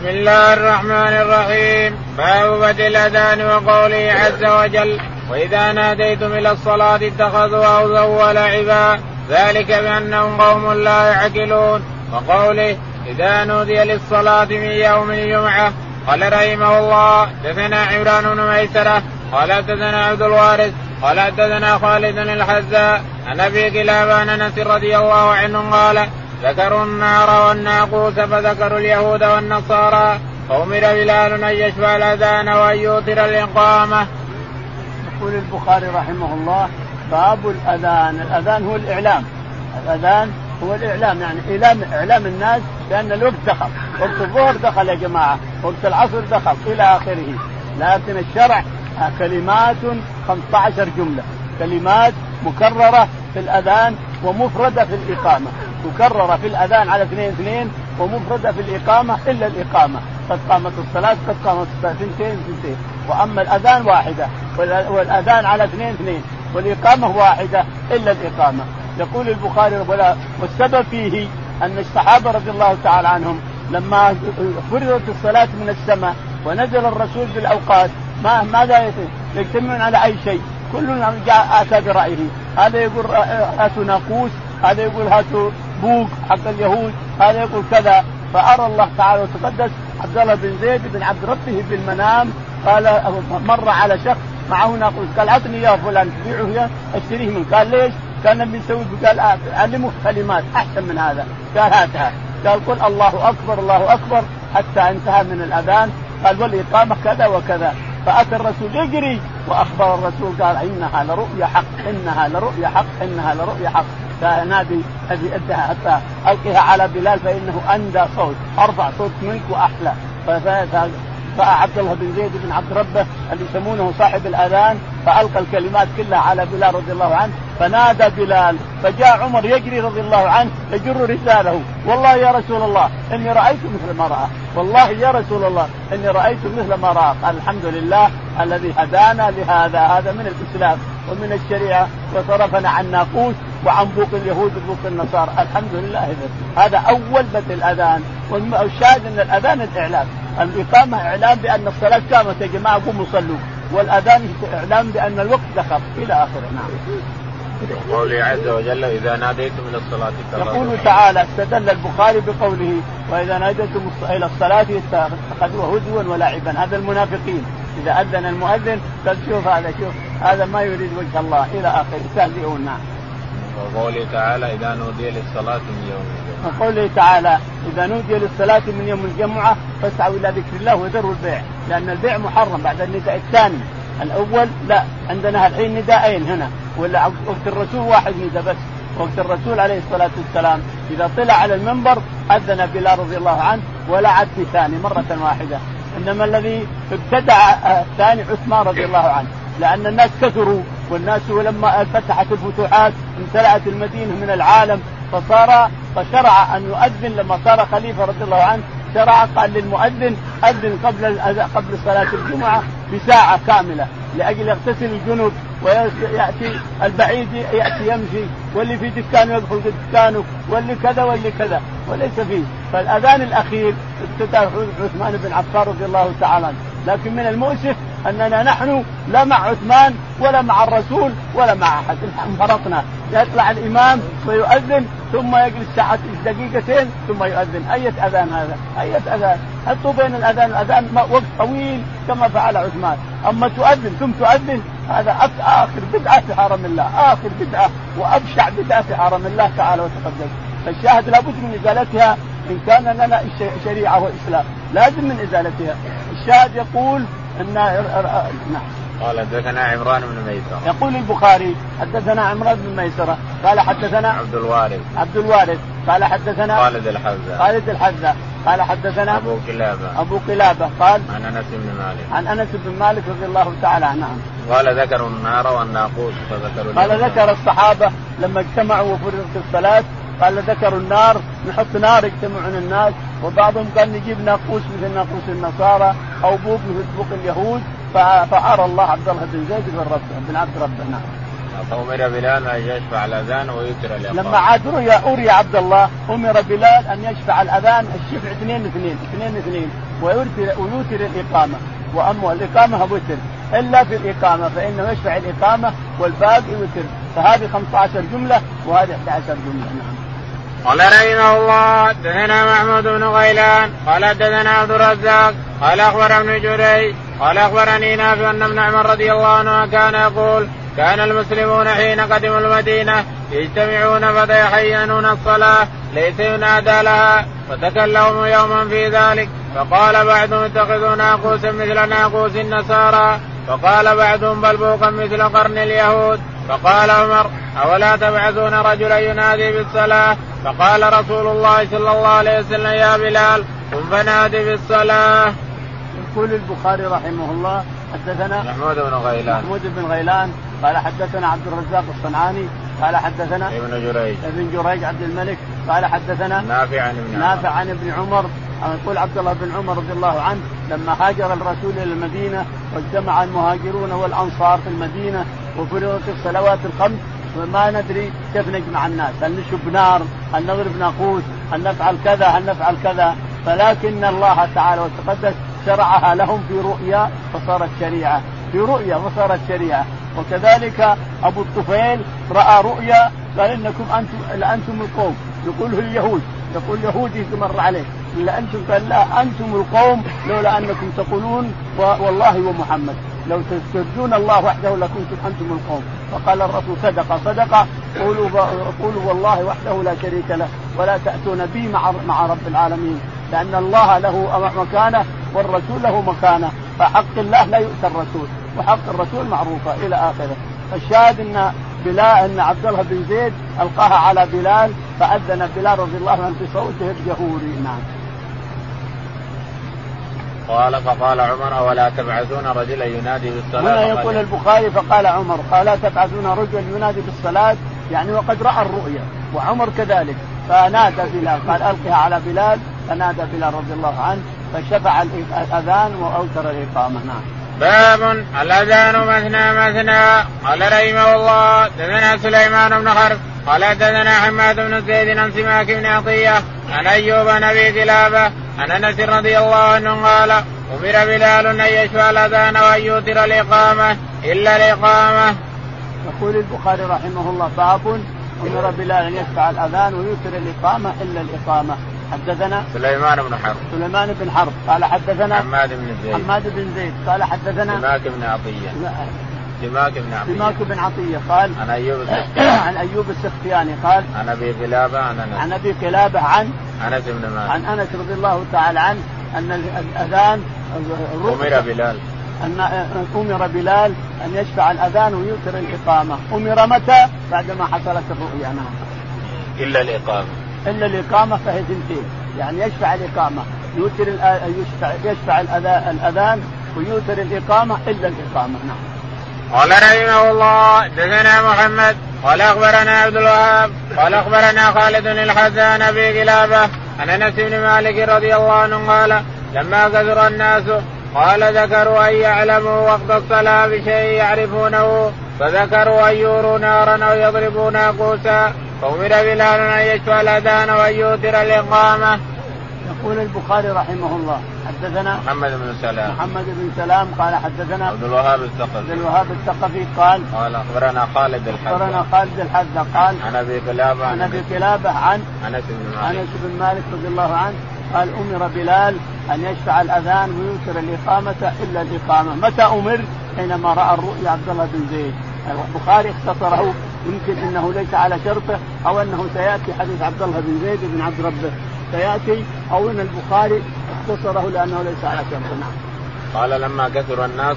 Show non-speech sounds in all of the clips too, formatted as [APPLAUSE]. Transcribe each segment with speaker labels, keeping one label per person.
Speaker 1: بسم الله الرحمن الرحيم باب بدء الاذان وقوله عز وجل واذا ناديتم إلى الصلاه اتخذوا اوزا ولعبا ذلك بانهم قوم لا يعقلون وقوله اذا نودي للصلاه من يوم الجمعه قال رحمه الله دثنا عمران بن ميسره قال دثنا عبد الوارث قال حدثنا خالد الحذاء عن ابي كلاب عن انس رضي الله عنه قال ذكروا النار والناقوس فذكروا اليهود والنصارى. فأمر بلال أن يشفع الأذان وأن يوتر الإقامة.
Speaker 2: يقول البخاري رحمه الله باب الأذان، الأذان هو الإعلام، الأذان هو الإعلام يعني إعلام إعلام الناس بأن الوقت دخل، وقت الظهر دخل يا جماعة، وقت العصر دخل إلى آخره، لكن الشرع كلمات 15 جملة، كلمات مكررة في الأذان ومفردة في الإقامة. تكرر في الأذان على اثنين اثنين ومفردة في الإقامة إلا الإقامة. قد قامت الصلاة قد قامت اثنتين اثنتين وأما الأذان واحدة. والأذان على اثنين اثنين. والإقامة واحدة إلا الإقامة. يقول البخاري ولا والسبب فيه أن الصحابة رضي الله تعالى عنهم لما فرضت الصلاة من السماء ونزل الرسول بالأوقات ما ماذا يجتمعون على أي شيء؟ كل جاء آتى برأيه. هذا يقول هاتوا ناقوس هذا يقول هاتوا بوق حق اليهود هذا يقول كذا. فأرى الله تعالى وتقدس عبد الله بن زيد بن عبد ربه بالمنام. قال مر على شخص معه ناقوس قال أعطني يا فلان تبيعه أشتريه منك قال ليش؟ كان يسوي قال علمه كلمات أحسن من هذا. قال هاتها. قال قل الله أكبر الله أكبر حتى انتهى من الأذان. قال والإقامة كذا وكذا. فأتى الرسول يجري وأخبر الرسول قال إنها لرؤيا حق إنها لرؤيا حق إنها لرؤيا حق. فنادي الذي ادها حتى القها على بلال فإنه أندى صوت أرفع صوت منك وأحلى. فعبد الله بن زيد بن عبد ربه اللي يسمونه صاحب الأذان فألقى الكلمات كلها على بلال رضي الله عنه فنادى بلال فجاء عمر يجري رضي الله عنه يجر رساله والله يا رسول الله إني رأيت مثل ما رأى. والله يا رسول الله إني رأيت مثل ما رأى. قال الحمد لله الذي هدانا لهذا هذا من الإسلام. ومن الشريعة وصرفنا عن ناقوس وعن بوق اليهود وبوق النصارى. الحمد لله. هذا أول بدء الأذان. والشاهد إن الأذان الإعلام. الإقامة إعلام بأن الصلاة قامت يا جماعة قوموا صلوا. والأذان إعلام بأن الوقت دخل. إلى آخره. نعم.
Speaker 1: وقوله عز وجل إذا ناديتم إلى الصلاة
Speaker 2: يقول تعالى استدل البخاري بقوله وإذا ناديتم إلى الصلاة اتخذوها هزوا ولعبا. هذا المنافقين. إذا أذن المؤذن قال شوف هذا شوف هذا ما يريد وجه الله. إلى آخره. يستهزئون نعم.
Speaker 1: وقوله تعالى إذا نودي للصلاة من يوم
Speaker 2: الجمعة. وقوله تعالى إذا نودي للصلاة من يوم الجمعة فاسعوا إلى ذكر الله وذروا البيع لأن البيع محرم بعد النداء الثاني الأول لا عندنا الحين نداءين هنا ولا وقت الرسول واحد نداء بس. وقت الرسول عليه الصلاة والسلام إذا طلع على المنبر أذن بلال رضي الله عنه ولا عد ثاني مرة واحدة. إنما الذي ابتدع الثاني عثمان رضي الله عنه. لأن الناس كثروا والناس لما فتحت الفتوحات امتلأت المدينة من العالم فصار فشرع أن يؤذن. لما صار خليفة رضي الله عنه شرع قال للمؤذن أذن قبل قبل صلاة الجمعة. بساعة كاملة لأجل يغتسل الجنوب وياتي البعيد يأتي يمشي واللي في دكانه يدخل دكانه واللي كذا واللي كذا وليس فيه. فالأذان الأخير ابتدى عثمان بن عفان رضي الله تعالى عنه. لكن من المؤسف أننا نحن لا مع عثمان ولا مع الرسول ولا مع أحد. انفرطنا يطلع الإمام ويؤذن ثم يجلس ساعة دقيقتين ثم يؤذن. أية أذان هذا؟ أية أذان؟ حطوا بين الأذان؟ الأذان وقت طويل كما فعل عثمان. أما تؤذن ثم تؤذن هذا آخر بدعة في حرم الله. آخر بدعة وأبشع بدعة في حرم الله تعالى وتقدم. فالشاهد لابد من إزالتها إن كان لنا شريعة وإسلام. لازم من إزالتها. الشاهد يقول أن
Speaker 1: نعم. قال حدثنا عمران بن ميسرة.
Speaker 2: يقول البخاري حدثنا عمران بن ميسرة قال حدثنا
Speaker 1: عبد الوارث.
Speaker 2: عبد الوارث قال حدثنا
Speaker 1: خالد الحذاء.
Speaker 2: خالد الحذاء قال حدثنا
Speaker 1: أبو كلابة.
Speaker 2: أبو كلابة قال
Speaker 1: عن أنس بن مالك.
Speaker 2: عن أنس بن مالك رضي الله تعالى عنه. نعم.
Speaker 1: قال ذكروا النار والناقوس فذكروا
Speaker 2: قال ذكر الصحابة لما اجتمعوا وفرضت الصلاة قال ذكروا النار نحط نار يجتمعون الناس وبعضهم قال نجيب ناقوس مثل ناقوس النصارى أو بوق مثل بوق اليهود فارى الله عبد الله بن زيد بن رب بن عبد ربه نعم.
Speaker 1: فأمر بلال أن يشفع الأذان ويتر الإقامة.
Speaker 2: لما عاد رؤيا أري عبد الله أمر بلال أن يشفع الأذان الشفع اثنين اثنين اثنين اثنين ويوتر ويوتر الإقامة. وأما الإقامة وتر إلا في الإقامة فإنه يشفع الإقامة والباقي وتر. فهذه 15 جملة وهذه 11 جملة نعم.
Speaker 1: قال رحمه الله دثنا محمود بن غيلان قال دثنا عبد الرزاق قال اخبر ابن جريج قال أخبرني نافع ان ابن عمر رضي الله عنه كان يقول كان المسلمون حين قدموا المدينة يجتمعون فيتحينون الصلاة ليس ينادى لها فتكلموا يوما في ذلك فقال بعضهم اتخذوا ناقوسا مثل ناقوس النصارى وقال بعضهم بلبوقا مثل قرن اليهود فقال عمر أولا تبعثون رجلا ينادي بالصلاة؟ فقال رسول الله صلى الله عليه وسلم يا بلال قم فنادي بالصلاة.
Speaker 2: يقول البخاري رحمه الله حدثنا
Speaker 1: محمود بن غيلان.
Speaker 2: محمود بن غيلان قال حدثنا عبد الرزاق الصنعاني قال حدثنا
Speaker 1: ابن جريج.
Speaker 2: ابن جريج عبد الملك قال حدثنا
Speaker 1: نافع عن ابن
Speaker 2: نافع عن ابن عمر يقول عبد الله بن عمر رضي الله عنه لما هاجر الرسول إلى المدينة واجتمع المهاجرون والأنصار في المدينة وفرضت الصلوات الخمس وما ندري كيف نجمع الناس هل نشب نار هل نضرب ناقوس هل نفعل كذا هل نفعل كذا. فلكن الله تعالى وتقدس شرعها لهم في رؤيا فصارت شريعة. في رؤيا فصارت شريعة. وكذلك أبو الطفيل رأى رؤيا قال إنكم أنتم لأنتم القوم. يقوله اليهود. يقول يهودي مر عليه. الا أنتم قال لا أنتم القوم لولا أنكم تقولون والله ومحمد. لو تستردون الله وحده لكنتم أنتم القوم. فقال الرسول صدق صدق. قولوا قولوا والله وحده لا شريك له ولا تأتون بي مع مع رب العالمين. لأن الله له مكانة والرسول له مكانة. فحق الله لا يؤتى الرسول. وحق الرسول معروفة إلى آخره. فالشاهد إن بلال إن عبد الله بن زيد ألقاها على بلال فأذن بلال رضي الله عنه بصوته الجهوري. نعم.
Speaker 1: قال فقال عمر ولا تبعثون رجلا ينادي بالصلاة
Speaker 2: هنا يقول البخاري فقال عمر قال لا تبعثون رجلا ينادي بالصلاة يعني وقد رأى الرؤيا. وعمر كذلك. فنادى بلال قال ألقها على بلال. فنادى بلال رضي الله عنه. فشفع الأذان وأوتر الإقامة نعم
Speaker 1: باب الأذان مثنى مثنى قال رحمه الله دثنا سليمان بن حرب قال دثنا حماد بن زيد عن سماك بن عطية عن أيوب نبي كلابة عن أنس رضي الله عنه قال أمر بلال أن يشفع الأذان وأن يوتر الإقامة إلا الإقامة.
Speaker 2: يقول البخاري رحمه الله باب أمر بلال أن يشفع الأذان ويوتر الإقامة إلا الإقامة. حدثنا
Speaker 1: سليمان بن حرب.
Speaker 2: سليمان بن حرب. قال حدثنا
Speaker 1: حماد بن زيد.
Speaker 2: حماد بن زيد. قال حدثنا
Speaker 1: سماك بن عطية. سماك بن عطية.
Speaker 2: سماك بن عطية. قال
Speaker 1: عن أيوب [COUGHS]
Speaker 2: عن أيوب السختياني. قال
Speaker 1: عن أبي قلابه عن أنس.
Speaker 2: عن أبي قلابه عن
Speaker 1: أنس بن مالك.
Speaker 2: عن أنس رضي الله تعالى عنه أن الأذان
Speaker 1: أمر بلال.
Speaker 2: أن أمر بلال أن يشفع الأذان ويوتر الإقامة، أمر متى؟ بعدما حصلت الرؤيا. نعم.
Speaker 1: إلا الإقامة.
Speaker 2: الا الإقامة فهي ثنتين، يعني يشفع الإقامة، يوتر يشفع يشفع الأذان ويوتر الإقامة إلا الإقامة. نعم.
Speaker 1: قال رحمه الله دثنا محمد قال أخبرنا عبد الوهاب قال أخبرنا خالد الحسن في كلابه عن أنس بن مالك رضي الله عنه قال لما كثر الناس قال ذكروا أن يعلموا وقت الصلاة بشيء يعرفونه فذكروا أن يوروا نارا أو يضربوا ناقوسا فأمر بلال أن يشفى الأذان وان يوتر الإقامة.
Speaker 2: يقول البخاري رحمه الله حدثنا
Speaker 1: محمد بن سلام.
Speaker 2: محمد بن سلام قال حدثنا
Speaker 1: عبد الوهاب الثقفي.
Speaker 2: عبد الوهاب الثقفي قال
Speaker 1: قال أخبرنا خالد الحذا
Speaker 2: أخبرنا خالد الحذا قال
Speaker 1: عن أبي قلابه
Speaker 2: عن أبي قلابه عن
Speaker 1: أنس بن مالك.
Speaker 2: أنس بن مالك رضي الله عنه قال أمر بلال أن يشفع الأذان وينكر الإقامة إلا الإقامة، متى أمر؟ حينما رأى الرؤيا عبد الله بن زيد، البخاري اختصره يمكن انه ليس على شرطه أو انه سياتي حديث عبد الله بن زيد بن عبد ربه. سياتي أو ان البخاري اختصره لأنه ليس على شرطه. نعم.
Speaker 1: قال لما كثر الناس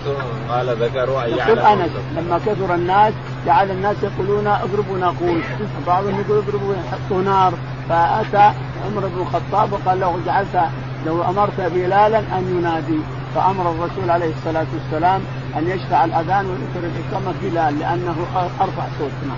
Speaker 1: قال ذكروا أن
Speaker 2: يقول أنس لما كثر الناس جعل الناس يقولون اضربوا ناقوس. بعضهم يقول اضربوا حطوا نار. فأتى عمر بن الخطاب وقال له جعلت لو أمرت بلالا أن ينادي. فأمر الرسول عليه الصلاة والسلام أن يشفع الأذان ويذكر الإقامة بلال لأنه أرفع صوت نعم.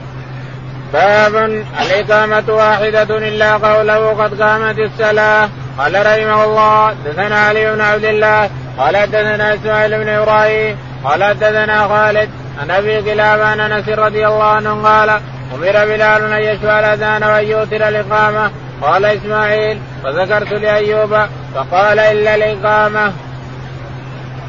Speaker 1: باب الإقامة واحدة إلا قوله قد قامت الصلاة قال رحمه الله دثنا علي بن عبد الله قال حدثنا إسماعيل بن إبراهيم قال حدثنا خالد عن أبي كلاب عن أنس رضي الله عنه قال أمر بلال أن يشفع الأذان وأن يوتر الإقامة قال إسماعيل فذكرت لأيوب فقال إلا الإقامة.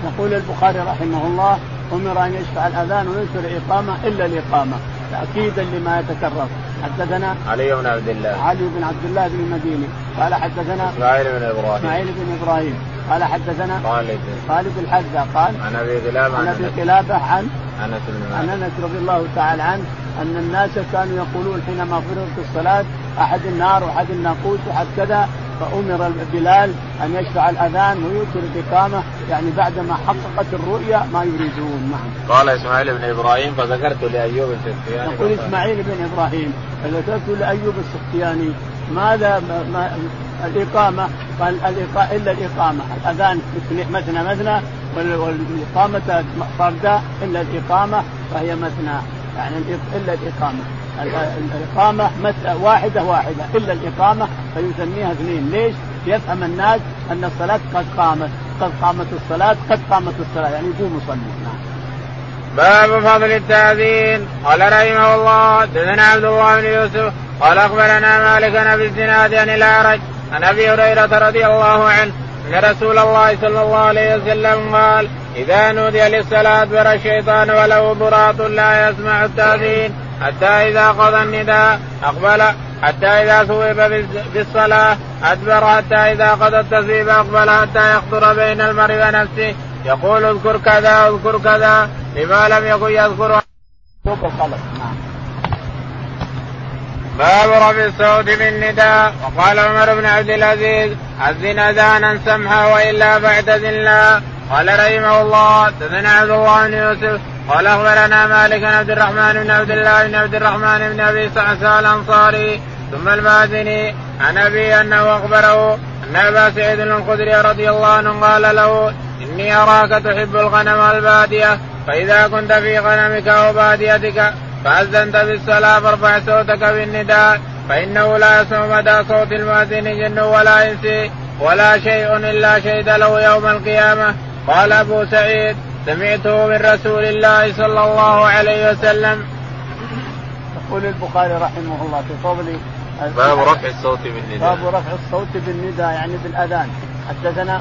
Speaker 2: يقول البخاري رحمه الله أمر أن يشفع الأذان ويوتر الإقامة إلا الإقامة. تأكيدا لما يتكرر. حدثنا
Speaker 1: علي بن عبد الله.
Speaker 2: علي بن عبد الله بن المديني. قال حدثنا
Speaker 1: إسماعيل بن إبراهيم.
Speaker 2: إسماعيل بن إبراهيم. قال حدثنا
Speaker 1: خالد.
Speaker 2: خالد الحذا قال
Speaker 1: عن أبي قلابه
Speaker 2: عن أبي قلابه عن
Speaker 1: أنس بن
Speaker 2: عن أنس رضي الله تعالى عنه أن الناس كانوا يقولون حينما فرضت الصلاة أحد النار وأحد الناقوس واحد كذا فأمر بلال أن يشفع الأذان ويوتر الإقامة يعني بعدما حققت الرؤيا ما يريدون نعم.
Speaker 1: قال إسماعيل بن إبراهيم فذكرت لأيوب السختياني.
Speaker 2: يقول إسماعيل بن إبراهيم فذكرت لأيوب السختياني ماذا ما الإقامة؟ قال الإقامة إلا الإقامة الأذان مثنى مثنى والإقامة فردا إلا الإقامة فهي مثنى. يعني إلا الإقامة. الإقامة واحدة واحدة. إلا الإقامة فيسميها اثنين. ليش؟ يفهم الناس أن الصلاة قد قامت. قد قامت الصلاة قد قامت الصلاة. يعني يقوم يصلي نعم.
Speaker 1: باب فضل التأذين. قال رحمه الله دثنا عبد الله بن يوسف قال أخبرنا مالك بن الزناد عن الأعرج عن أبي هريرة رضي الله عنه أن رسول الله صلى الله عليه وسلم قال إذا نودي للصلاة بر الشيطان وله ضراط لا يسمع التأذين. حتى إذا قضى النداء أقبل. حتى إذا ثوب بالصلاة أدبر. حتى إذا قضى التثويب أقبل. حتى يخطر بين المرء ونفسه. يقول اذكر كذا اذكر كذا. لما لم يكن يذكر. باب رفع الصوت بالنداء. وقال عمر بن عبد العزيز أذن أذانا سمحا وإلا فاعتزل لا قال رحمه الله تثنى عبد الله بن يوسف قال أخبرنا مالك بن عبد الرحمن بن عبد الله بن عبد الرحمن بن أبي صعصع الأنصاري ثم المازني عن أبي أنه أخبره أن أبا سعيد الخدري رضي الله عنه قال له إني أراك تحب الغنم والباديه فإذا كنت في غنمك أو باديتك فأذنت بالصلاة فارفع صوتك بالنداء فإنه لا يسمع مدى صوت المؤذن جن ولا إنس ولا شيء إلا شهد له يوم القيامة. قال أبو سعيد سمعته من رسول الله صلى الله عليه وسلم.
Speaker 2: يقول البخاري رحمه الله في فضل
Speaker 1: باب رفع الصوت بالنداء.
Speaker 2: باب رفع الصوت بالنداء يعني بالأذان. حدثنا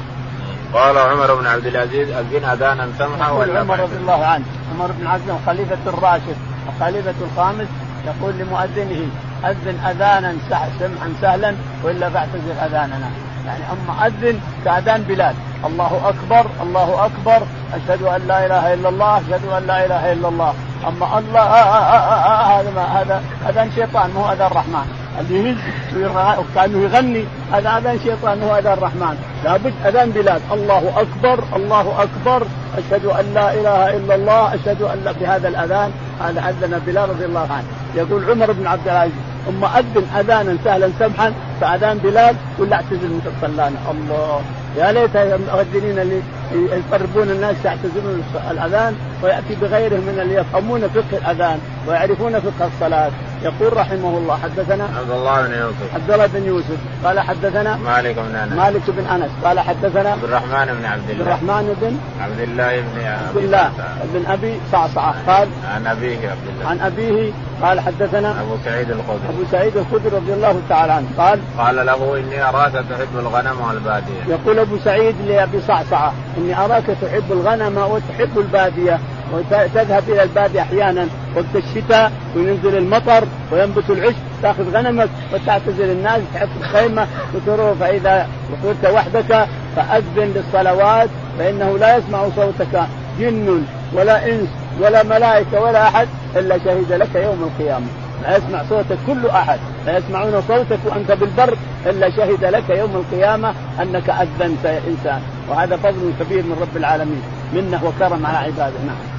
Speaker 1: قال عمر بن عبد العزيز أذن أذانا سمحا ولا
Speaker 2: عمر رضي الله عنه عمر بن عبد العزيز خليفة الراشد وخليفه الخامس يقول لمؤذنه أذن أذانا سمحا سهلا وإلا فاعتذر أذاننا. يعني أما أذن كأذان بلال. الله أكبر الله أكبر. أشهد أن لا إله إلا الله أشهد أن لا إله إلا الله. أما الله آه آه آه هذا ما هذا اذان شيطان مو اذان الرحمن. اللي يهز وكأنه يغني هذا اذان شيطان مو اذان الرحمن. لابد اذان بلال الله أكبر الله أكبر. أشهد أن لا إله إلا الله أشهد أن بهذا الأذان. هذا اذن بلال رضي الله عنه. يقول عمر بن عبد العزيز ثم أذن أذانا سهلا سمحا فأذان بلال ولا اعتزل الصلانه الله. يا ليت المؤذنين اللي يقربون الناس يعتزلون الأذان ويأتي بغيرهم من اللي يفهمون فقه الأذان ويعرفون فقه الصلاة. يقول رحمه الله حدثنا
Speaker 1: عبد الله بن يوسف.
Speaker 2: عبد الله بن يوسف. قال حدثنا
Speaker 1: مالك بن أنس.
Speaker 2: مالك بن أنس. قال حدثنا
Speaker 1: عبد الرحمن بن عبد الله.
Speaker 2: عبد الرحمن بن
Speaker 1: عبد الله بن
Speaker 2: عبد الله بن أبي صعصعه قال
Speaker 1: عن أبيه عبد الله.
Speaker 2: عن أبيه قال حدثنا
Speaker 1: أبو سعيد الخدري.
Speaker 2: أبو سعيد الخدري رضي الله تعالى عنه. قال
Speaker 1: قال له إني أراك تحب الغنم والبادية.
Speaker 2: يقول أبو سعيد لأبي صعصعه إني أراك تحب الغنم وتحب البادية وتذهب إلى البادية أحيانا. وقت الشتاء وينزل المطر وينبت العشب تاخذ غنمك وتعتزل الناس تحط الخيمة وتروح. فإذا كنت وحدك فأذن للصلوات فإنه لا يسمع صوتك جن ولا إنس ولا ملائكة ولا أحد إلا شهد لك يوم القيامة. لا يسمع صوتك كل أحد لا يسمعون صوتك وأنت بالبر إلا شهد لك يوم القيامة أنك أذنت يا إنسان. وهذا فضل كبير من رب العالمين منه وكرم على عباده. نعم.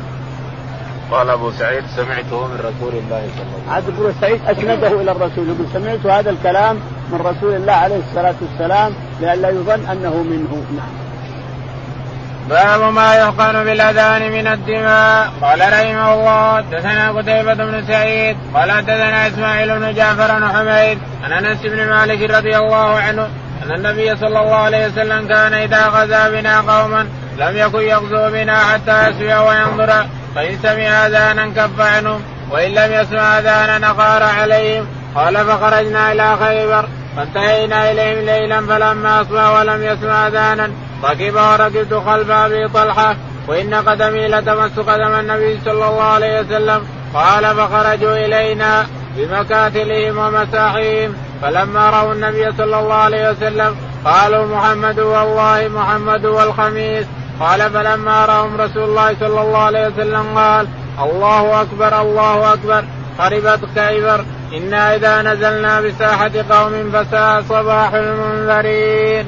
Speaker 1: قال أبو سعيد سمعته من رسول الله صلى الله عليه وسلم.
Speaker 2: ابو سعيد أسنده إلى الرسول يقول سمعت هذا الكلام من رسول الله عليه الصلاة والسلام لئلا يظن أنه منه. نعم.
Speaker 1: باب ما يحقن بالأذان من الدماء. قال رحمه الله حدثنا قتيبة بن سعيد قال حدثنا إسماعيل بن جعفر بن حميد عن أنس بن مالك رضي الله عنه أن النبي صلى الله عليه وسلم كان إذا غزا بنا قوما لم يكن يغزو بنا حتى يسوي وينظر. فإن سمع أذانا كف عنهم وإن لم يسمع أذانا أغار عليهم. قال فخرجنا إلى خيبر. فانتهينا إليهم ليلا فلما أصبح ولم يسمع أذانا ركب وركبت خلف أبي طلحة. وإن قدمي لتمس قدم النبي صلى الله عليه وسلم. قال فخرجوا إلينا بمكاتلهم ومساحيهم. فلما رأوا النبي صلى الله عليه وسلم قالوا محمد والله محمد والخميس. قال فلما رأهم رسول الله صلى الله عليه وسلم قال الله أكبر الله أكبر. خربت كيبر إنا إذا نزلنا بساحة قوم فساء صباح المنذرين.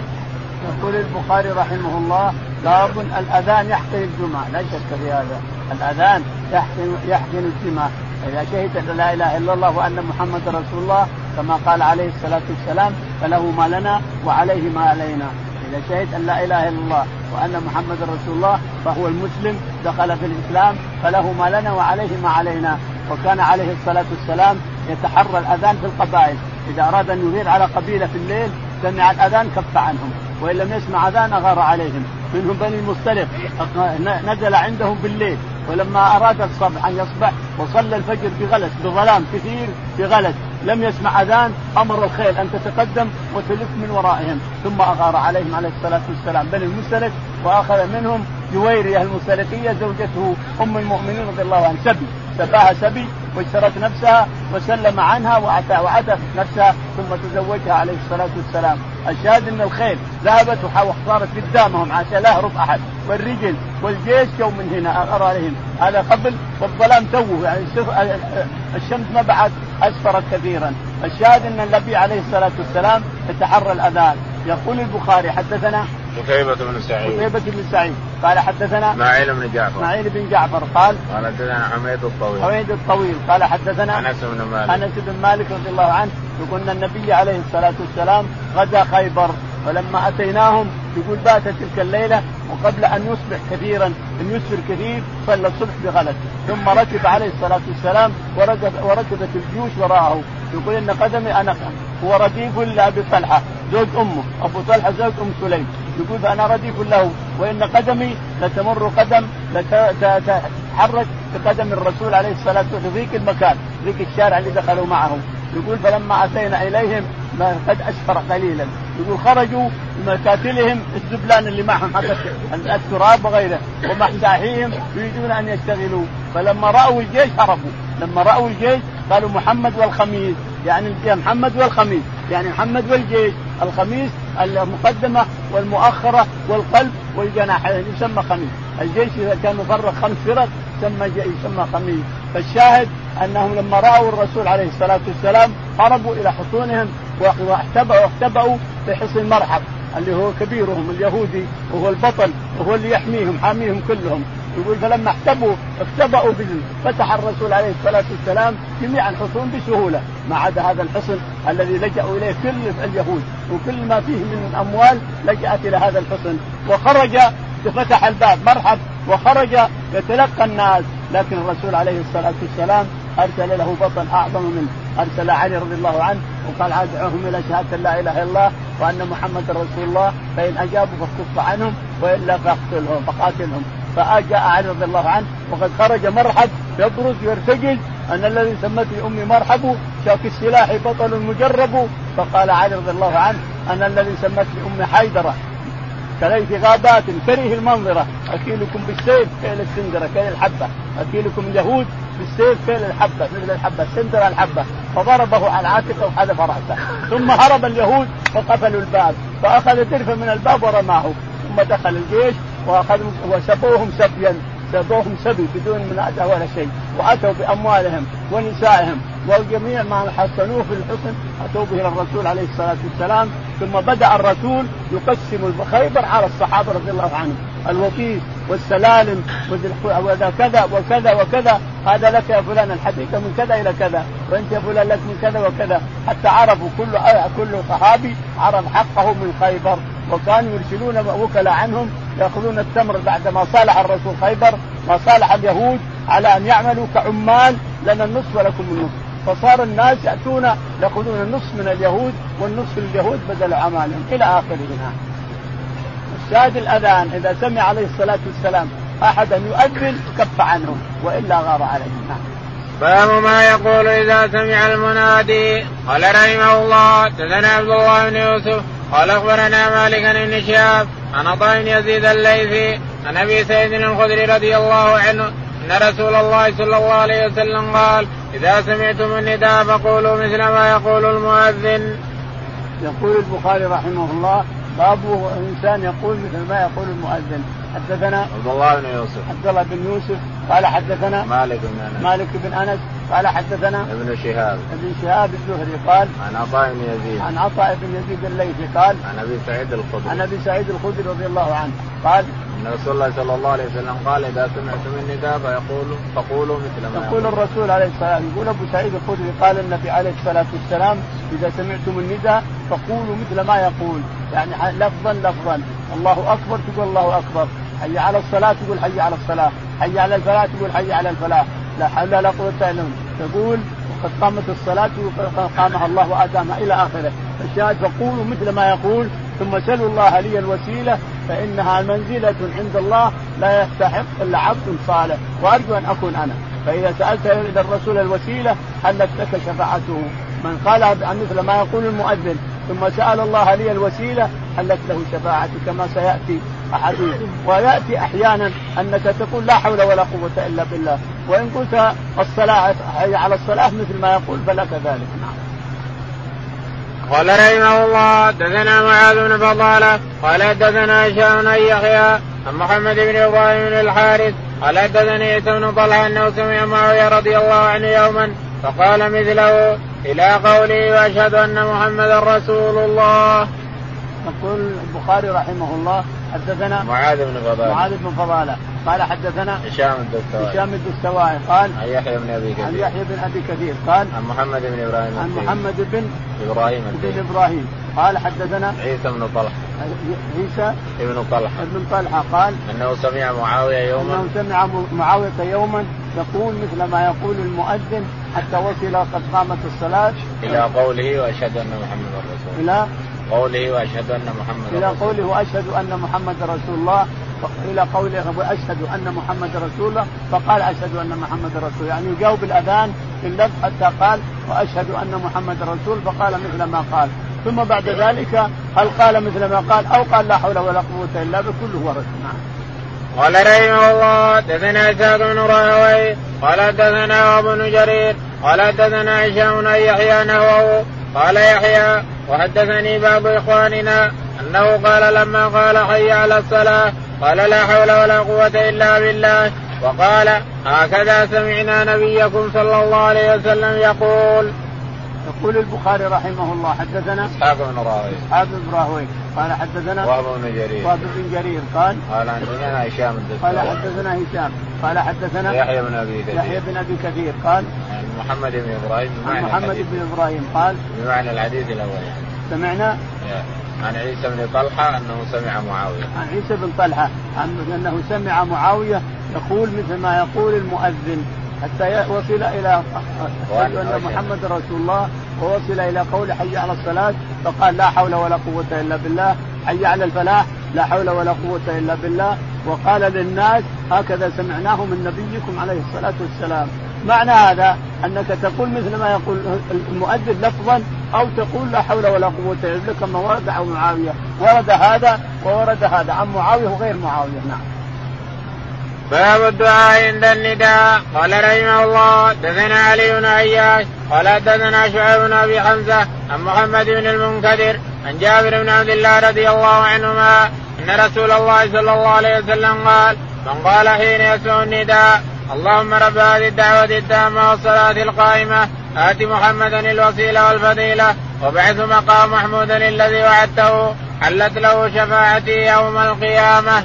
Speaker 2: يقول البخاري رحمه الله باب الأذان يحقن الجمعة. لا شك في هذا. الأذان يحقن يحقن الجمعة. إذا شهد أن لا إله إلا الله وأن محمد رسول الله كما قال عليه الصلاة والسلام فله ما لنا وعليه ما علينا. إذا شهد أن لا إله إلا الله وأن محمد رسول الله فهو المسلم دخل في الإسلام فله ما لنا وعليه ما علينا. وكان عليه الصلاة والسلام يتحرى الأذان في القبائل. إذا أراد أن يغير على قبيلة في الليل سمع الأذان كف عنهم. وإن لم يسمع أذان اغار عليهم. منهم بني المصطلق. نزل عندهم بالليل. ولما أراد الصبح أن يصبح وصلى الفجر بغلس بظلام كثير بغلس. لم يسمع أذان أمر الخيل أن تتقدم وتلف من ورائهم. ثم أغار عليهم عليه الصلاة والسلام. بني المستلق واخذ منهم جويريه المستلقية زوجته أم المؤمنين رضي الله عنها سبي. سباها سبي. واشترت نفسها وسلم عنها وعتق نفسها ثم تزوجها عليه الصلاة والسلام، الشاهد إن الخيل ذهبت وصارت قدامهم عشان لا يهرب أحد، والرجل والجيش يوم من هنا ارى عليهم، هذا قبل والظلام توه يعني الشمس ما بعد أسفرت كثيرا، الشاهد إن النبي عليه الصلاة والسلام يتحرى الأذان، يقول البخاري حدثنا
Speaker 1: قتيبة بن سعيد.
Speaker 2: قتيبة بن سعيد. قال حدثنا
Speaker 1: إسماعيل بن جعفر.
Speaker 2: إسماعيل بن جعفر قال
Speaker 1: قال حدثنا حميد الطويل.
Speaker 2: حميد الطويل. قال حدثنا
Speaker 1: أنس بن مالك.
Speaker 2: أنس بن مالك رضي الله عنه يقول إن النبي عليه الصلاة والسلام غدا خيبر فلما أتيناهم يقول بات تلك الليلة وقبل أن يصبح كثيرا أن يسفر كثير صلى الصبح بغلس ثم ركب عليه الصلاة والسلام وركبت الجيوش وراءه. يقول إن قدمي أنا هو رديف لأبي طلحة زوج أمه أبو طلحة زوج أم سليم. يقول فأنا رديف له وإن قدمي لتمر قدم لتتحرك بقدم الرسول عليه الصلاة والسلام في ذيك المكان ذيك الشارع اللي دخلوا معه. يقول فلما أتينا إليهم قد أسفر قليلا. يقول خرجوا بمكاتلهم الزبلان اللي معهم حق التراب وغيره ومحتاحيهم يريدون أن يشتغلوا. فلما رأوا الجيش هربوا. لما رأوا الجيش قالوا محمد والخميس يعني محمد والخميس يعني محمد والجيش. الخميس المقدمة والمؤخرة والقلب والجناحين يسمى خميس. الجيش إذا كان مفرق خمس فرق يسمى يسمى خميس. فالشاهد أنهم لما رأوا الرسول عليه الصلاة والسلام هربوا إلى حصونهم واختبأوا اختبأوا في حصن مرحب اللي هو كبيرهم اليهودي وهو البطل وهو اللي يحميهم حاميهم كلهم. يقول فلما احتبوا اختبأوا فتح الرسول عليه الصلاة والسلام جميع الحصون بسهولة ما عدا هذا الحصن الذي لجأوا إليه كل اليهود وكل ما فيه من أموال لجأت إلى هذا الحصن. وخرج فتح الباب مرحب وخرج يتلقى الناس. لكن الرسول عليه الصلاة والسلام أرسل له بطن أعظم منه. أرسل علي رضي الله عنه وقال ادعوهم إلى شهادة لا إله إلا الله وأن محمد رسول الله فإن أجابوا فكف عنهم وإلا فاقتلهم فقاتلهم. فجاء علي رضي الله عنه وقد خرج مرحب يبرز يرتجل أن الذي سمت أمي مرحب شاك السلاح بطل مجرب. فقال علي رضي الله عنه أن الذي سمت أمي حيدرة. كليث غابات كره المنظرة. أكيلكم بالسيف كيل السندرة كيل الحبة. أكيلكم اليهود بالسيف كيل الحبة. مثل الحبة السندرة الحبة. فضربه على عاتقه وحذف رأسه. ثم هرب اليهود فقفلوا الباب. فأخذ ترفة من الباب ورماه. ثم دخل الجيش واخذوا وسبوهم سبيا سبوهم سبي بدون منازع ولا شيء. وأتوا بأموالهم ونسائهم. وجميع ما حصلوه في الحصن أتوا به إلى الرسول عليه الصلاة والسلام. ثم بدأ الرسول يقسم خيبر على الصحابة رضي الله عنهم. الوقيس والسلالم وذا كذا وكذا وكذا. هذا لك يا فلان الحديقه من كذا إلى كذا. وأنت يا فلان لك من كذا وكذا. حتى عرفوا كل كل صحابي عرف حقه من خيبر وكانوا يرسلون وكلاء عنهم يأخذون التمر بعدما صالح الرسول خيبر ما صالح اليهود على أن يعملوا كعمال لنا النصف ولكم النصف. فصار الناس يأتون يأخذون النصف من اليهود والنصف لليهود بدل اعمالهم إلى آخره. الشاهد الأذان إذا سمع عليه الصلاة والسلام احدا يؤذن كف عنه وإلا غار عليه نعم.
Speaker 1: باب ما يقول إذا سمع المنادي. قال رحمه الله تزنى عبد الله بن يوسف قال أخبرنا مالك بن شهاب عن عطاء يزيد الليثي عن أبي سعيد الخدري رضي الله عنه أن رسول الله صلى الله عليه وسلم قال إذا سمعتم النداء فقولوا مثل ما يقول المؤذن.
Speaker 2: يقول البخاري رحمه الله باب إنسان يقول مثل ما يقول المؤذن حدثنا
Speaker 1: عبد الله بن يوسف.
Speaker 2: عبد الله بن يوسف. قال حدثنا
Speaker 1: مالك بن أنس.
Speaker 2: مالك بن أنس. قال حدثنا
Speaker 1: ابن شهاب.
Speaker 2: ابن شهاب الزهري قال
Speaker 1: عن عطاء بن يزيد.
Speaker 2: عن عطاء بن يزيد الليثي قال
Speaker 1: عن أبي سعيد الخدري.
Speaker 2: عن أبي سعيد الخدري رضي الله عنه قال
Speaker 1: إن رسول الله صلى الله عليه وسلم قال إذا سمعتم النداء فيقول فقولوا مثل ما
Speaker 2: يقول. الرسول عليه الصلاة والسلام يقول أبو سعيد الخدري قال النبي عليه الصلاة والسلام إذا سمعتم النداء فقولوا مثل ما يقول. يعني لفظا لفظا. الله أكبر تقول الله أكبر. حي على الصلاة تقول حي على الصلاة. حي على الفلاح تقول حي على الفلاح. لا حول ولا قوة إلا بالله. تقول وقد قامت الصلاة وقد قامها الله وآتاها إلى آخره. الشاهد فقولوا مثل ما يقول ثم سلوا الله لي الوسيلة فإنها منزلة عند الله لا يستحق إلا عبد صالح. وأرجو أن أكون أنا. فإذا سألت إلى الرسول الوسيلة حلت لك شفاعته؟ من قال مثل ما يقول المؤذن ثم سأل الله لي الوسيلة حلت له شفاعتي كما سيأتي أحاديث ويأتي أحيانا أنك تقول لا حول ولا قوة إلا بالله. وإن قلت الصلاة حي على الصلاة مثل ما يقول فلك ذلك نعم.
Speaker 1: قال رحمه الله دثنا معاذ بن فضالة قال دثنا هشام بن يحيى عن محمد بن إبراهيم بن الحارث قال حدثني عيسى بن طلحة أنه سمع معاوية رضي الله عنه يوما فقال مثله إلى قوله وأشهد أن محمدا رسول الله.
Speaker 2: يقول البخاري رحمه الله حدثنا
Speaker 1: معاذ بن فضالة.
Speaker 2: معاذ بن فضالة. قال حدثنا
Speaker 1: هشام الدستوائي.
Speaker 2: هشام الدستوائي. قال
Speaker 1: عن يحيى بن أبي كثير.
Speaker 2: عن يحيى بن أبي كثير. قال
Speaker 1: عن محمد بن إبراهيم
Speaker 2: عن محمد بن
Speaker 1: إبراهيم
Speaker 2: بن إبراهيم. قال حدثنا
Speaker 1: عيسى بن طلحة.
Speaker 2: عيسى
Speaker 1: ابن طلحة.
Speaker 2: ابن طلحة. قال
Speaker 1: أنه سمع معاوية يوما.
Speaker 2: أنه سمع معاوية يوما يقول مثل ما يقول المؤذن حتى وصل قد قامت الصلاة.
Speaker 1: إلى قوله وأشهد أن محمدا رسول
Speaker 2: الله. إلى
Speaker 1: قوله وأشهد أن محمدا
Speaker 2: إلى قوله وأشهد أن محمد رسول الله إلى قوله وأشهد أن محمد رسول الله فقال أشهد أن محمد رسول يعني يجاوب الأذان في اللفظ حتى قال وأشهد أن محمد رسول فقال مثل ما قال. ثم بعد ذلك هل قال مثل ما قال أو قال لا حول ولا قوة إلا بكله ورد نعم.
Speaker 1: قال رحمه الله دثنا إسحاق بن راهوي قال دثنا أبو جرير قال دثنا هشام بن يحيى نحوه قال يحيى وحدثني بعض إخواننا أنه قال لما قال حي على الصلاة قال لا حول ولا قوة إلا بالله. وقال هكذا سمعنا نبيكم صلى الله عليه وسلم يقول
Speaker 2: يقول البخاري رحمه الله حدثنا
Speaker 1: اسحاق بن راهوي
Speaker 2: اسحاق بن راهوي قال حدثنا
Speaker 1: وهب بن جرير.
Speaker 2: وهب بن جرير. قال
Speaker 1: قال حدثنا هشام
Speaker 2: قال حدثنا هشام. قال حدثنا
Speaker 1: يحيى بن أبي كثير.
Speaker 2: يحيى بن أبي كثير. قال
Speaker 1: عن محمد بن إبراهيم
Speaker 2: عن محمد بن إبراهيم. قال
Speaker 1: بمعنى الحديث الأول.
Speaker 2: سمعنا
Speaker 1: عن عيسى بن طلحة أنه سمع معاوية.
Speaker 2: عن عيسى بن طلحة انه سمع معاوية يقول مثل ما يقول المؤذن. حتى وصل إلى أشهد أن محمد رسول الله ووصل إلى قول حي على الصلاة فقال لا حول ولا قوة إلا بالله. حي على الفلاح لا حول ولا قوة إلا بالله. وقال للناس هكذا سمعناه من نبيكم عليه الصلاة والسلام. معنى هذا أنك تقول مثل ما يقول المؤذن لفظا أو تقول لا حول ولا قوة إلا بالله. كما ورد عن معاوية. ورد هذا وورد هذا عن معاوية وغير معاوية. نعم.
Speaker 1: باب الدعاء عند النداء قال رحمه الله دثنا علي بن عياش قال دثنا شعيب بن أبي حمزة عن محمد بن المنكدر عن جابر بن عبد الله رضي الله عنهما أن رسول الله صلى الله عليه وسلم قال من قال حين يسمع النداء اللهم رب هذه الدعوة التامة والصلاة القائمة آت محمدا الوسيلة والفضيلة وبعث مقام محمودا الذي وعدته حلت له شفاعتي يوم القيامة.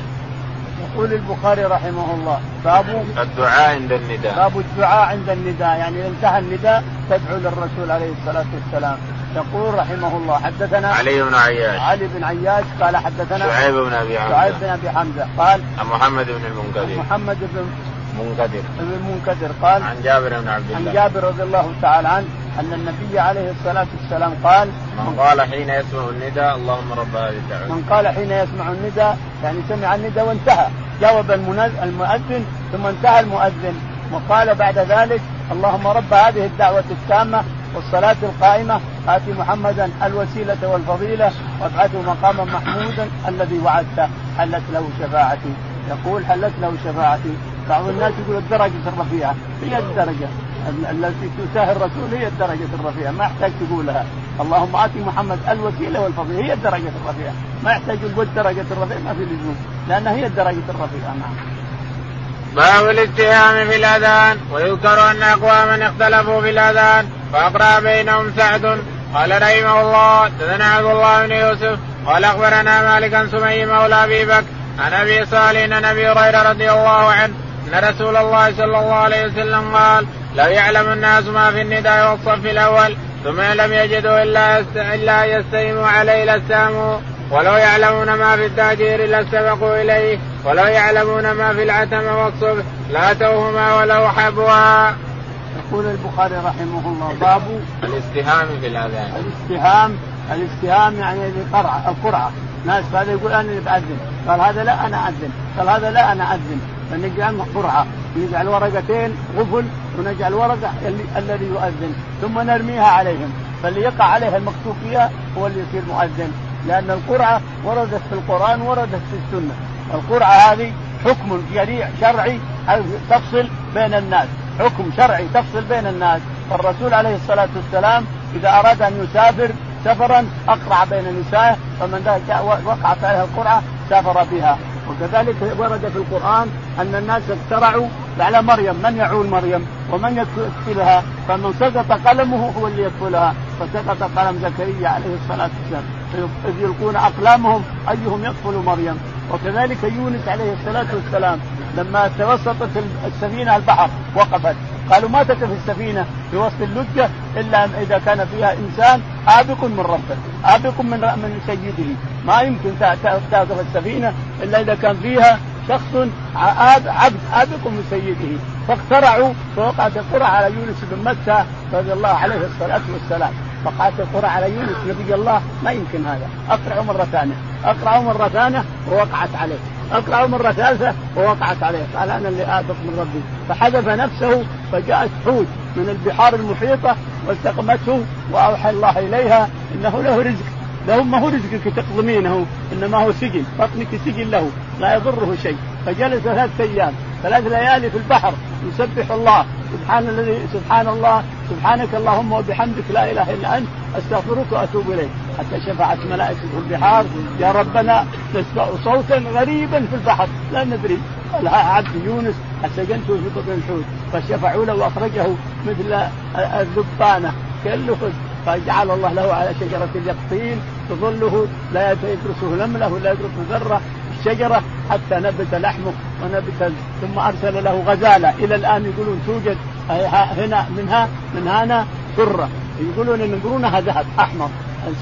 Speaker 2: يقول البخاري رحمه الله باب
Speaker 1: الدعاء عند النداء.
Speaker 2: باب الدعاء عند النداء يعني إذا انتهى النداء تدعو للرسول عليه الصلاة والسلام. يقول رحمه الله حدثنا
Speaker 1: علي بن عياش.
Speaker 2: علي بن عياش قال حدثنا
Speaker 1: شعيب بن أبي حمزة.
Speaker 2: شعيب بن أبي حمزة قال
Speaker 1: عن محمد بن المنكدر.
Speaker 2: محمد بن
Speaker 1: منكدر.
Speaker 2: بن المنكدر قال
Speaker 1: عن جابر بن عبد الله.
Speaker 2: عن جابر رضي الله تعالى عنه أن النبي عليه الصلاة والسلام قال
Speaker 1: من قال حين يسمع النداء اللهم رب هذه الدعوة.
Speaker 2: من قال حين يسمع النداء يعني سمع النداء وانتهى. جاوب المؤذن ثم انتهى المؤذن. وقال بعد ذلك اللهم رب هذه الدعوة التامة والصلاة القائمة آتي محمدا الوسيلة والفضيلة وابعثه مقاما محمودا الذي وعدته. حلت له شفاعتي. يقول حلت له شفاعتي. بعض الناس يقول الدرجة الرفيعة. هي الدرجة. التي تساهل الرسول هي الدرجة الرفيعة. ما يحتاج تقولها. اللهم آتي محمد الوسيلة والفضيلة. هي الدرجة الرفيعة. ما يحتاج يقول الدرجة الرفيعة ما في لزوم. لأنها هي الدرجة الرفيعة نعم.
Speaker 1: باب الاتهام في الاذان ويذكر أن اقواما اختلفوا في الأذان فأقرأ بينهم سعد. قال رحمه الله تدنا عبد الله بن يوسف. قال أخبرنا مالك عن سمي مولى أبي بكر عن أبي صالح عن أبي هريرة رضي الله عنه أن رسول الله صلى الله عليه وسلم قال لو يعلم الناس ما في النداء والصف الأول ثم لم يجدوا إلا إلا يستهموا عليه لاستهموا ولو يعلمون ما في التهجير لاستبقوا إليه ولو يعلمون ما في العتم والصبح لأتوهما ولو حبوا.
Speaker 2: يقول البخاري رحمه الله باب
Speaker 1: الاستهام في الأذان.
Speaker 2: الاستهام الاستهام يعني القرعه القرعة ناس هذا يقول أنا اللي بأذن قال هذا لا أنا أذن قال هذا لا أنا أذن فنجعل قرعة. نجعل ورقتين غفل ونجعل ورقة الذي يؤذن ثم نرميها عليهم. فاللي يقع عليها المكتوب فيها هو اللي يصير مؤذن. لأن القرعة وردت في القرآن وردت في السنة. القرعة هذه حكم شريع شرعي تفصل بين الناس. حكم شرعي تفصل بين الناس. فالرسول عليه الصلاة والسلام إذا أراد أن يسافر سفرا أقرع بين نسائه فمن وقعت عليها القرعة سافر بها. وكذلك ورد في القرآن أن الناس اقترعوا على مريم من يعول مريم؟ ومن يكفلها؟ فمن سقط قلمه هو اللي يكفلها. فسقط قلم زكريا عليه الصلاة والسلام. اذ يلقون أقلامهم أيهم يكفل مريم. وكذلك يونس عليه الصلاة والسلام لما توسطت السفينة البحر وقفت. قالوا ما تقف السفينة في وسط اللجة إلا إذا كان فيها إنسان آبق من ربه آبق من من سيده. ما يمكن تقف السفينة إلا إذا كان فيها شخص عبد آبق من سيده. فاقترعوا فوقعت القرى على يونس بن متى رضي الله عليه الصلاة والسلام. وقعت القرى على يونس نبي الله. ما يمكن هذا. اقرعوا مرة ثانية. اقرعوا مرة ثانية ووقعت عليه. اقرعوا مرة ثالثة ووقعت عليه. قال أنا اللي آبق من ربي. فحذف نفسه فجاءت حوت من البحار المحيطة والتقمته وأوحى الله إليها إنه له رزق. له ما هو رزقك تقضمينه إنما هو سجن. بطنك سجن له لا يضره شيء. فجلس ثلاثة أيام. ثلاث ليالي في البحر يسبح الله. سبحان الذي سبحان الله. سبحانك اللهم وبحمدك لا إله إلا أنت. أستغفرك وأتوب إليك. حتى شفعت ملائكه البحار. يا ربنا نسمع صوتا غريبا في البحر. لا ندري. عبد يونس سجنته في بطن الحوت. فشفعوا له وأخرجه مثل الذبانة. كله فجعل الله له على شجرة اليقطين. تظله لا يدرسه نمله ولا يدرسه ذره الشجرة حتى نبت لحمه ونبت ثم أرسل له غزالة. إلى الآن يقولون توجد هنا منها من هنا سرة. يقولون إن قرونها ذهب أحمر.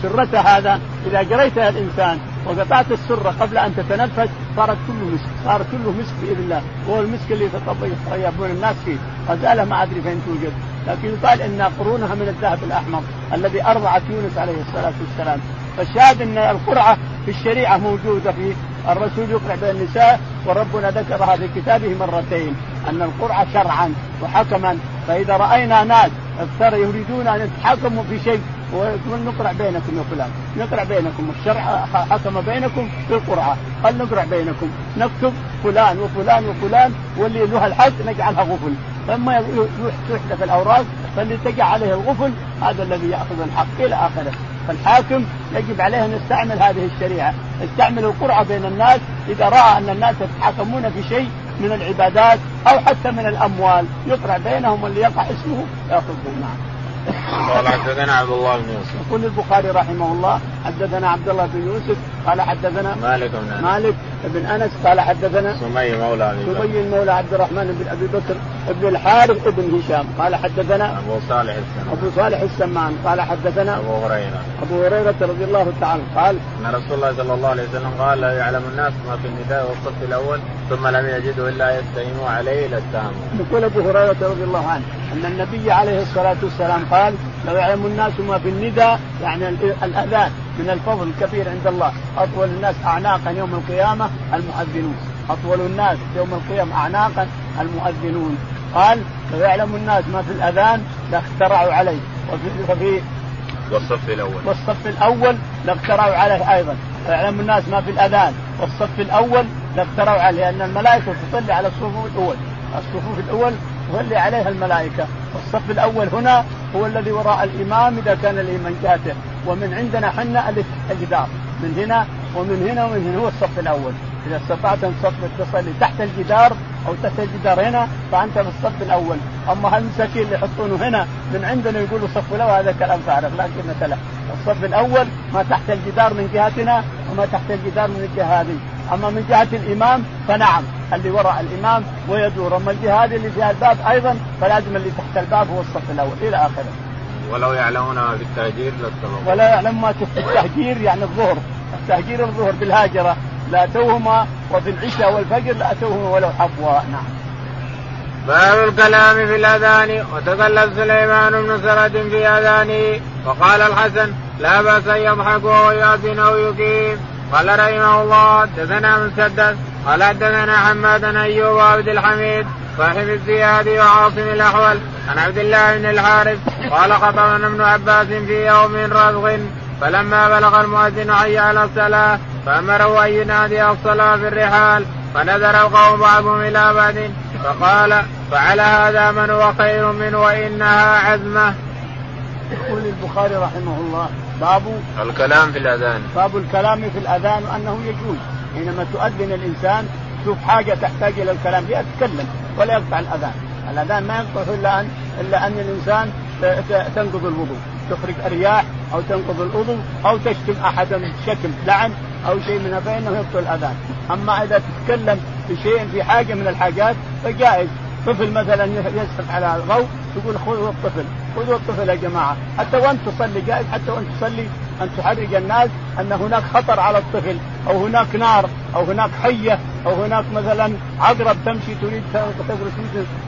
Speaker 2: سرتها هذا إذا جريتها الإنسان وقطعت السرة قبل أن تتنفس صارت كله مسك صار كله مسك بإذن الله. وهو المسك اللي يطيبون الناس فيه. غزالة ما أدري فين توجد. لكن يقال إن قرونها من الذهب الأحمر الذي أرضعت يونس عليه الصلاة والسلام. فالشاهد إن القرعة في الشريعة موجودة في الرسول يقرع بين النساء وربنا ذكرها في كتابه مرتين أن القرعة شرعا وحكما فإذا رأينا ناس يريدون أن يتحاكموا في شيء ونقرع بينكم يا فلان نقرع بينكم الشرع حكم بينكم بالقرعه قال نقرع بينكم نكتب فلان وفلان وفلان واللي له الحق نجعلها غفل لما تحدث الأوراق فاللي تقع عليه الغفل هذا الذي يأخذ الحق إلى آخره. فالحاكم يجب عليه أن يستعمل هذه الشريعة يستعمل القرعة بين الناس إذا رأى أن الناس يتحاكمون في شيء من العبادات أو حتى من الأموال يقرع بينهم واللي يقع اسمه ياخذه نعم
Speaker 1: قال حدثنا عبد الله بن يوسف.
Speaker 2: يقول البخاري رحمه الله حدثنا عبد الله بن يوسف قال حدثنا
Speaker 1: مالك بن
Speaker 2: مالك بن أنس قال حدثنا
Speaker 1: سمي مولى أبي
Speaker 2: بكر. سمي مولى عبد الرحمن بن أبي بكر بن الحارث بن هشام قال حدثنا
Speaker 1: أبو صالح السمان.
Speaker 2: أبو صالح السمان قال حدثنا
Speaker 1: أبو هريرة.
Speaker 2: أبو هريرة رضي الله تعالى قال
Speaker 1: أن رسول الله صلى الله عليه وسلم قال لا يعلم الناس ما في النداء والصف الأول ثم لم يجدوا إلا يستهموا عليه لاستهموا.
Speaker 2: يقول أبو هريرة رضي الله عنه أن النبي عليه الصلاة والسلام قال لو يعلم الناس ما في النداء يعني الأذان من الفضل الكبير عند الله أطول الناس اعناقا يوم القيامة المؤذنون. أطول الناس يوم القيامة اعناقا المؤذنون. قال لو يعلم الناس ما في الأذان لاخترعوا عليه. وفي وفي
Speaker 1: والصف الأول.
Speaker 2: والصف الأول لاخترعوا عليه أيضا. يعلم الناس ما في الأذان والصف الأول لاخترعوا عليه لأن الملائكة تصلي على الصفوف الأول. الصفوف الأول تصلي عليها الملائكة. والصف الأول هنا هو الذي وراء الإمام إذا كان الامام جهته ومن عندنا حنا الجدار من هنا ومن هنا ومن هنا هو الصف الأول. إذا استطعت أن تصلي تحت الجدار أو تحت الجدار هنا فأنت في الصف الأول. أما هالمساكين اللي يحطونه هنا من عندنا يقولوا صف الأول هذا كلام فارغ لكن لا الصف الأول ما تحت الجدار من جهتنا وما تحت الجدار من الجهة هذه. أما من جهة الإمام فنعم اللي وراء الإمام ويدور. أما الجهة هذه اللي فيها الباب أيضا فلازم اللي تحت الباب هو الصف الأول إلى آخره.
Speaker 1: ولو يعلمون ما في التهجير لاستمروا.
Speaker 2: ولا يعلم ما في التهجير يعني الظهر، التهجير الظهر بالهاجرة. لا توهما وفي العشاء والفجر لا توهما ولو حبوا نعم.
Speaker 1: باب الكلام في الأذان. وتكلم سليمان بن سرد في أذانه. وقال الحسن لا بأس أن يضحك ويؤذن أو يقيم. قال رحمه الله حدثنا مسدد قال حدثنا حماد أيوب وعبد الحميد صاحب الزياد وعاصم الأحول عن عبد الله بن الحارث قال خطبنا ابن عباس في يوم رزق فلما بلغ المؤذن حي على الصلاة فأمره أن ينادي الصلاة في الرحال فنذر القوم بعضهم إلى بعض فقال فعل هذا من هو خير منه وإنها عزمة.
Speaker 2: يقول البخاري رحمه الله باب
Speaker 1: الكلام في الأذان.
Speaker 2: باب الكلام في الأذان انه يجوز. حينما تؤذن الإنسان شوف حاجة تحتاج إلى الكلام فيها تتكلم ولا يقطع الأذان، الأذان ما يقطع إلا أن إلا أن الإنسان تنقض الوضوء، تخرج أرياح أو تنقض الوضوء أو تشتم أحدا شتم لعن أو شيء من فإنه يقطع الأذان، أما إذا تتكلم في شيء في حاجة من الحاجات فجائز، طفل مثلا يسحب على الضوء تقول خذوا الطفل خذوا الطفل يا جماعة. حتى وانت تصلي؟ جائز حتى وانت تصلي؟ أن تحرج الناس أن هناك خطر على الطفل أو هناك نار أو هناك حية أو هناك مثلا عقرب تمشي تريد تغرس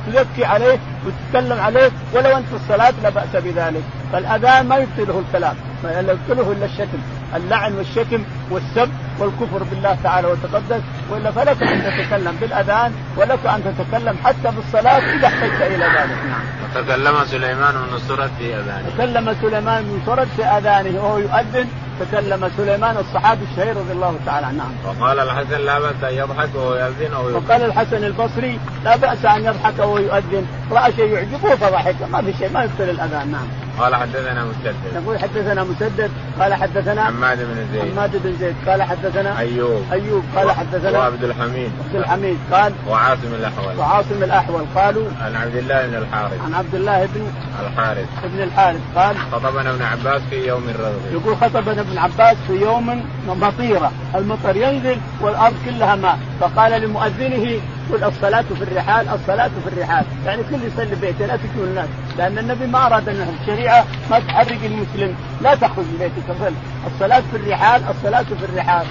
Speaker 2: تزكي عليه وتتكلم عليه ولو أنت في الصلاة لا بأس بذلك. فالأذان ما يبطله الكلام ما يبطله إلا الشتم. اللعن والشتم والسب والكفر بالله تعالى وتقدس وإلا فلك أن تتكلم بالأذان ولك أن تتكلم حتى بالصلاه إذا احتجت إلى ذلك. نعم.
Speaker 1: وتكلم سليمان بن سرد في أذانه.
Speaker 2: تكلم سليمان بن سرد في أذانه وهو يؤذن تكلم سليمان الصحابي الشهير رضي الله تعالى عنه. نعم.
Speaker 1: وقال الحسن لا بأس أن يضحك وهو يؤذن أو
Speaker 2: وقال الحسن البصري لا بأس أن يضحك وهو يؤذن. رأى شيء يعجبه فضحك. ما في شيء ما يبطل الأذان. نعم.
Speaker 1: قال حدثنا مسدد.
Speaker 2: يقول حدثنا مسدد قال حدثنا
Speaker 1: حماد بن زيد.
Speaker 2: حماد بن زيد. قال حدثنا
Speaker 1: أيوب.
Speaker 2: أيوب. قال حدثنا
Speaker 1: وعبد الحميد.
Speaker 2: عبد الحميد. قال
Speaker 1: وعاصم الأحول.
Speaker 2: وعاصم الأحول. قالوا
Speaker 1: عن عبد الله بن الحارث.
Speaker 2: عن عبد الله بن
Speaker 1: الحارث.
Speaker 2: بن الحارث. قال
Speaker 1: خطبنا ابن عباس في يوم الرغب
Speaker 2: يقول خطبنا ابن عباس في يوم مطيرة. المطر ينزل والأرض كلها ماء. فقال لمؤذنه قل الصلاة في الرحال الصلاة في الرحال. يعني كل يصلي بيته لا تكون الناس. لأن النبي ما أراد أن الشريعة ما تحرق المسلم. لا تخرج من بيتك صل الصلاة في الرحال الصلاة في الرحال.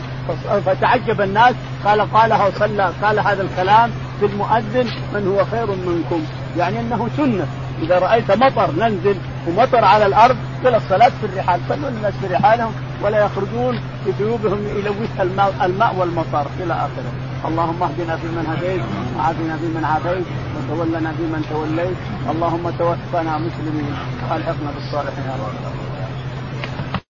Speaker 2: فتعجب الناس. قال قالها وصلى قال هذا الكلام في المؤذن من هو خير منكم. يعني أنه سنة. إذا رأيت مطر ننزل ومطر على الأرض قل الصلاة في الرحال. صلوا الناس في رحالهم ولا يخرجون بثيوبهم يلوثها الماء, الماء والمطر إلى آخره. اللهم اهدنا فيمن هديت وعافنا فيمن عافيت وتولنا فيمن توليت. اللهم توفنا مسلمين. وألحقنا بالصالحين يا رب. العالمين